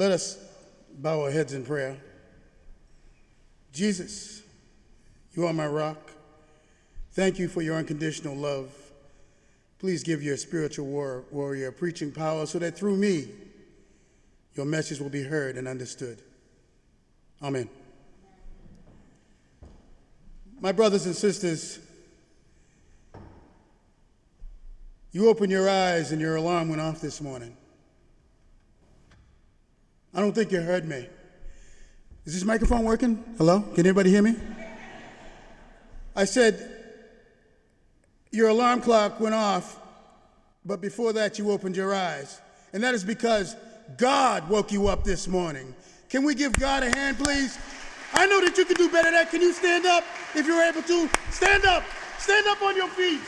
Let us bow our heads in prayer. Jesus, you are my rock. Thank you for your unconditional love. Please give your spiritual war, warrior preaching power so that through me, your message will be heard and understood. Amen. My brothers and sisters, you opened your eyes and your alarm went off this morning. I don't think you heard me. Is this microphone working? Hello? Can anybody hear me? I said, Your alarm clock went off, but before that, you opened your eyes. And that is because God woke you up this morning. Can we give God a hand, please? I know that you can do better than that. Can you stand up if you're able to? Stand up. Stand up on your feet.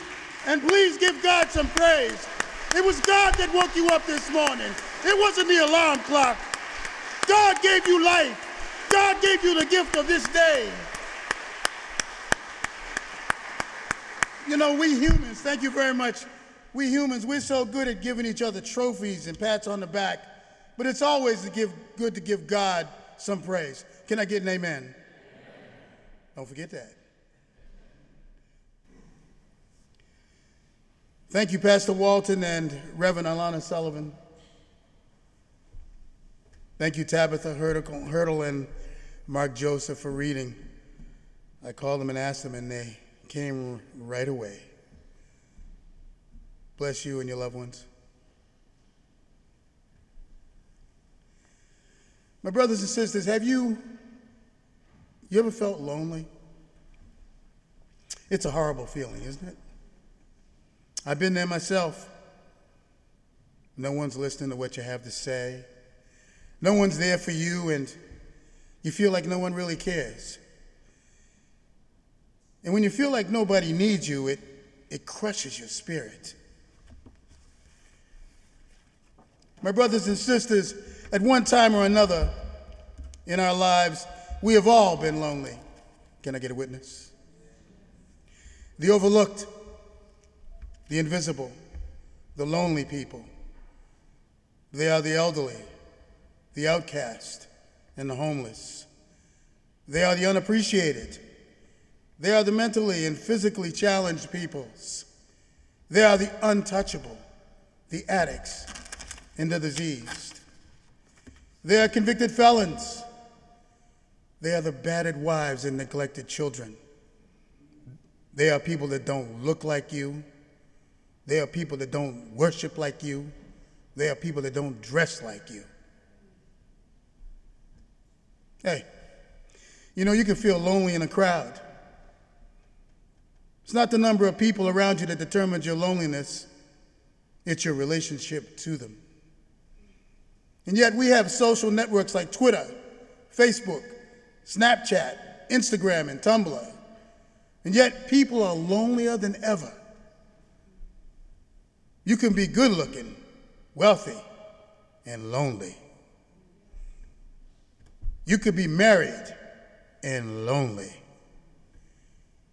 And please give God some praise. It was God that woke you up this morning. It wasn't the alarm clock. God gave you life. God gave you the gift of this day. You know, we humans, thank you very much. We humans, we're so good at giving each other trophies and pats on the back, but it's always to give, good to give God some praise. Can I get an amen? amen? Don't forget that. Thank you, Pastor Walton and Reverend Alana Sullivan. Thank you, Tabitha Hurdle and Mark Joseph, for reading. I called them and asked them, and they came right away. Bless you and your loved ones. My brothers and sisters, have you you ever felt lonely? It's a horrible feeling, isn't it? I've been there myself. No one's listening to what you have to say. No one's there for you, and you feel like no one really cares. And when you feel like nobody needs you, it, it crushes your spirit. My brothers and sisters, at one time or another in our lives, we have all been lonely. Can I get a witness? The overlooked, the invisible, the lonely people. They are the elderly, the outcast, and the homeless. They are the unappreciated. They are the mentally and physically challenged peoples. They are the untouchable, the addicts, and the diseased. They are convicted felons. They are the battered wives and neglected children. They are people that don't look like you. They are people that don't worship like you. They are people that don't dress like you. Hey, you know, you can feel lonely in a crowd. It's not the number of people around you that determines your loneliness, it's your relationship to them. And yet, we have social networks like Twitter, Facebook, Snapchat, Instagram, and Tumblr. And yet, people are lonelier than ever. You can be good looking, wealthy, and lonely. You could be married and lonely.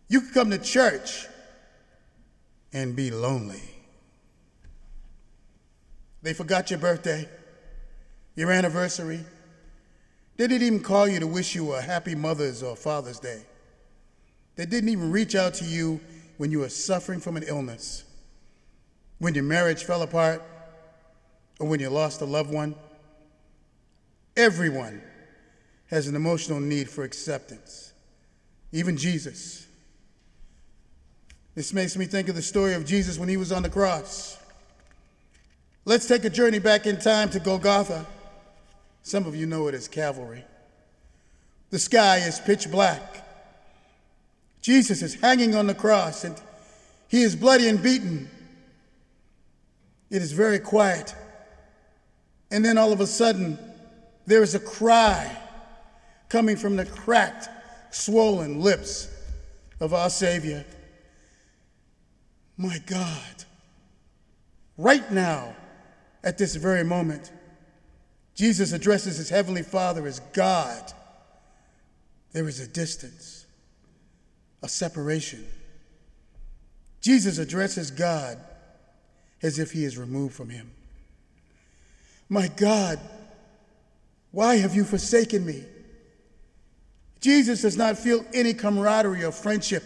You could come to church and be lonely. They forgot your birthday, your anniversary. They didn't even call you to wish you a happy Mother's or Father's Day. They didn't even reach out to you when you were suffering from an illness, when your marriage fell apart, or when you lost a loved one. Everyone has an emotional need for acceptance, even Jesus. This makes me think of the story of Jesus when he was on the cross. Let's take a journey back in time to Golgotha. Some of you know it as Calvary. The sky is pitch black. Jesus is hanging on the cross and he is bloody and beaten. It is very quiet. And then all of a sudden, there is a cry coming from the cracked, swollen lips of our Savior. My God, right now, at this very moment, Jesus addresses his heavenly Father as God. There is a distance, a separation. Jesus addresses God as if he is removed from him. My God, Why have you forsaken me? Jesus does not feel any camaraderie or friendship.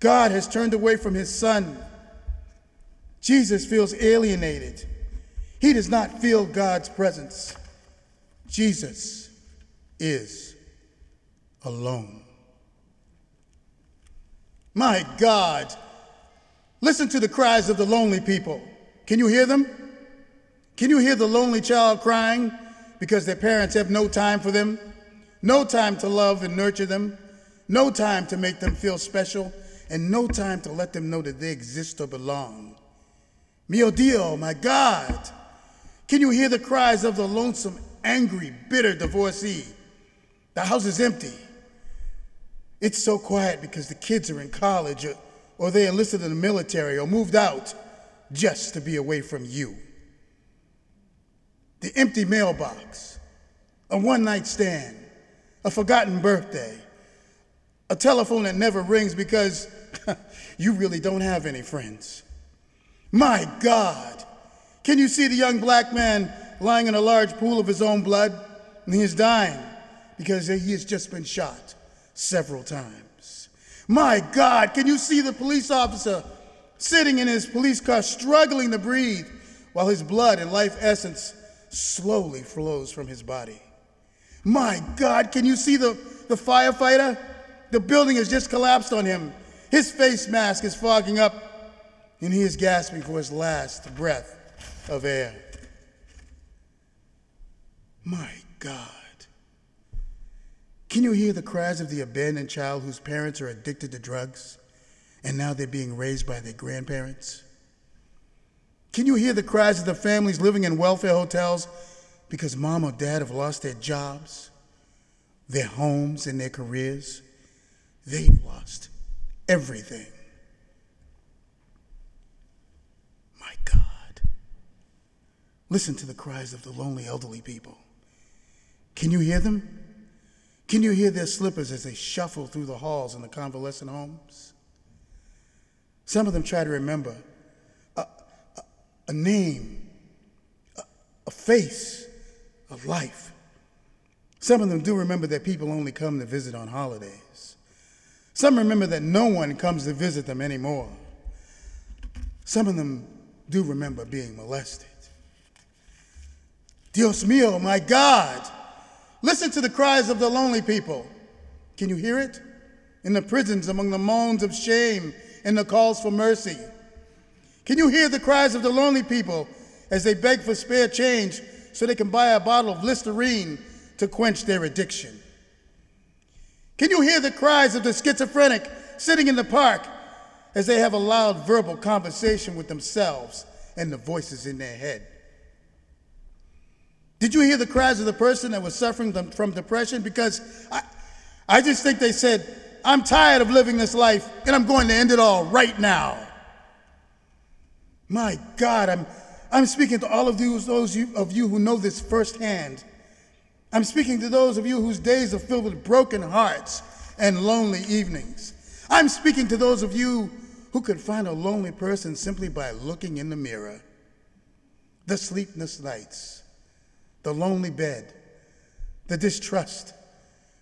God has turned away from his son. Jesus feels alienated. He does not feel God's presence. Jesus is alone. My God, listen to the cries of the lonely people. Can you hear them? Can you hear the lonely child crying because their parents have no time for them? No time to love and nurture them? No time to make them feel special? And no time to let them know that they exist or belong? Mio Dio, my God, can you hear the cries of the lonesome, angry, bitter divorcee? The house is empty. It's so quiet because the kids are in college or, or they enlisted in the military or moved out just to be away from you. The empty mailbox, a one night stand, a forgotten birthday, a telephone that never rings because you really don't have any friends. My God, can you see the young black man lying in a large pool of his own blood? And he is dying because he has just been shot several times. My God, can you see the police officer sitting in his police car, struggling to breathe while his blood and life essence slowly flows from his body? My God, can you see the, the firefighter? The building has just collapsed on him. His face mask is fogging up, and he is gasping for his last breath of air. My God. Can you hear the cries of the abandoned child whose parents are addicted to drugs and now they're being raised by their grandparents? Can you hear the cries of the families living in welfare hotels because mom or dad have lost their jobs, their homes, and their careers? They've lost everything. My God. Listen to the cries of the lonely elderly people. Can you hear them? Can you hear their slippers as they shuffle through the halls in the convalescent homes? Some of them try to remember a, a, a name, a, a face, a life. Some of them do remember that people only come to visit on holidays. Some remember that no one comes to visit them anymore. Some of them do remember being molested. Dios mío, my God! Listen to the cries of the lonely people. Can you hear it? In the prisons, among the moans of shame and the calls for mercy. Can you hear the cries of the lonely people as they beg for spare change so they can buy a bottle of Listerine to quench their addiction? Can you hear the cries of the schizophrenic sitting in the park as they have a loud verbal conversation with themselves and the voices in their head? Did you hear the cries of the person that was suffering from depression? Because I, I just think they said, I'm tired of living this life and I'm going to end it all right now. My God, I'm, I'm speaking to all of those, those of you who know this firsthand. I'm speaking to those of you whose days are filled with broken hearts and lonely evenings. I'm speaking to those of you who could find a lonely person simply by looking in the mirror. The sleepless nights the lonely bed, the distrust,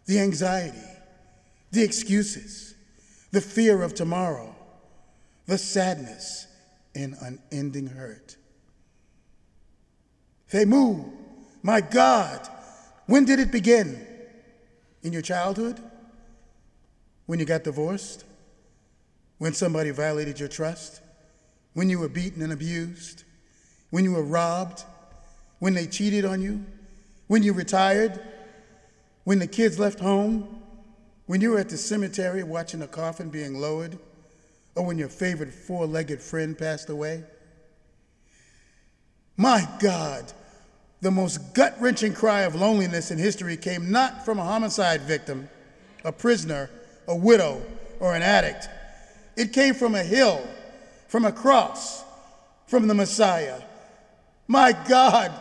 the anxiety, the excuses, the fear of tomorrow, the sadness, and unending hurt. Move, my God, when did it begin? In your childhood? When you got divorced? When somebody violated your trust? When you were beaten and abused? When you were robbed? when they cheated on you, when you retired, when the kids left home, when you were at the cemetery watching a coffin being lowered, or when your favorite four legged friend passed away? My God, the most gut wrenching cry of loneliness in history came not from a homicide victim, a prisoner, a widow, or an addict. It came from a hill, from a cross, from the Messiah. My God,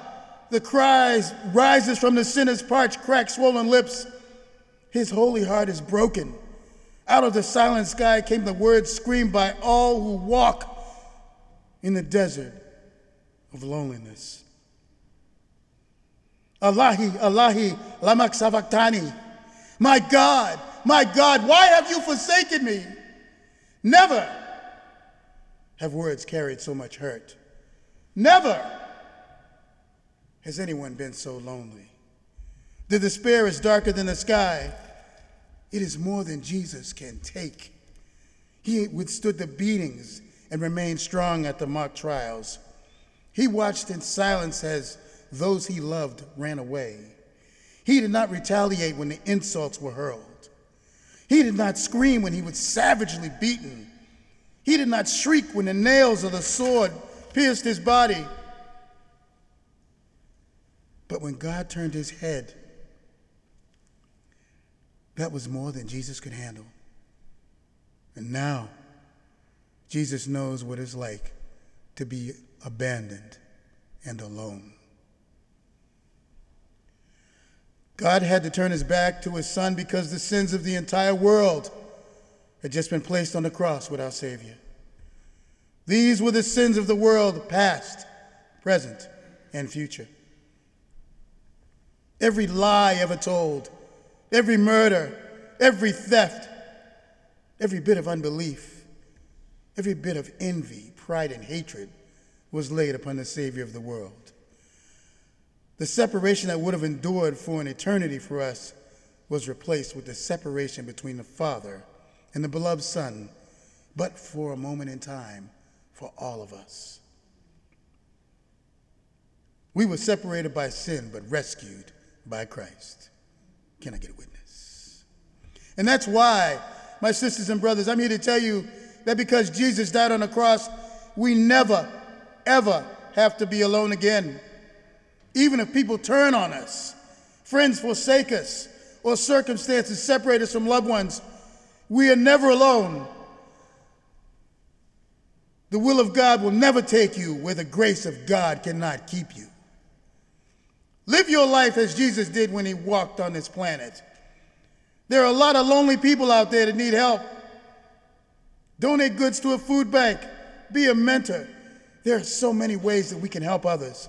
the cries rises from the sinner's parched, cracked, swollen lips. His holy heart is broken. Out of the silent sky came the words screamed by all who walk in the desert of loneliness. Allahi, Allahi, lamak sabachthani. My God, my God, why have you forsaken me? Never have words carried so much hurt. Never has anyone been so lonely. The despair is darker than the sky. It is more than Jesus can take. He withstood the beatings and remained strong at the mock trials. He watched in silence as those he loved ran away. He did not retaliate when the insults were hurled. He did not scream when he was savagely beaten. He did not shriek when the nails of the sword pierced his body. But when God turned his head, that was more than Jesus could handle. And now, Jesus knows what it's like to be abandoned and alone. God had to turn his back to his son because the sins of the entire world had just been placed on the cross with our Savior. These were the sins of the world, past, present, and future. Every lie ever told, every murder, every theft, every bit of unbelief, every bit of envy, pride, and hatred was laid upon the Savior of the world. The separation that would have endured for an eternity for us was replaced with the separation between the Father and the beloved Son, but for a moment in time for all of us. We were separated by sin, but rescued by Christ. Can I get a witness? And that's why, my sisters and brothers, I'm here to tell you that because Jesus died on the cross, we never, ever have to be alone again. Even if people turn on us, friends forsake us, or circumstances separate us from loved ones, we are never alone. The will of God will never take you where the grace of God cannot keep you. Live your life as Jesus did when he walked on this planet. There are a lot of lonely people out there that need help. Donate goods to a food bank. Be a mentor. There are so many ways that we can help others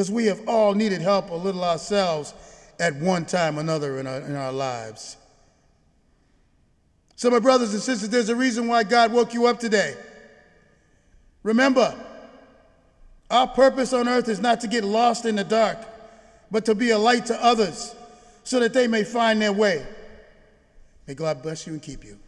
because we have all needed help a little ourselves at one time or another in our, in our lives. So, my brothers and sisters, there's a reason why God woke you up today. Remember, our purpose on earth is not to get lost in the dark, but to be a light to others so that they may find their way. May God bless you and keep you.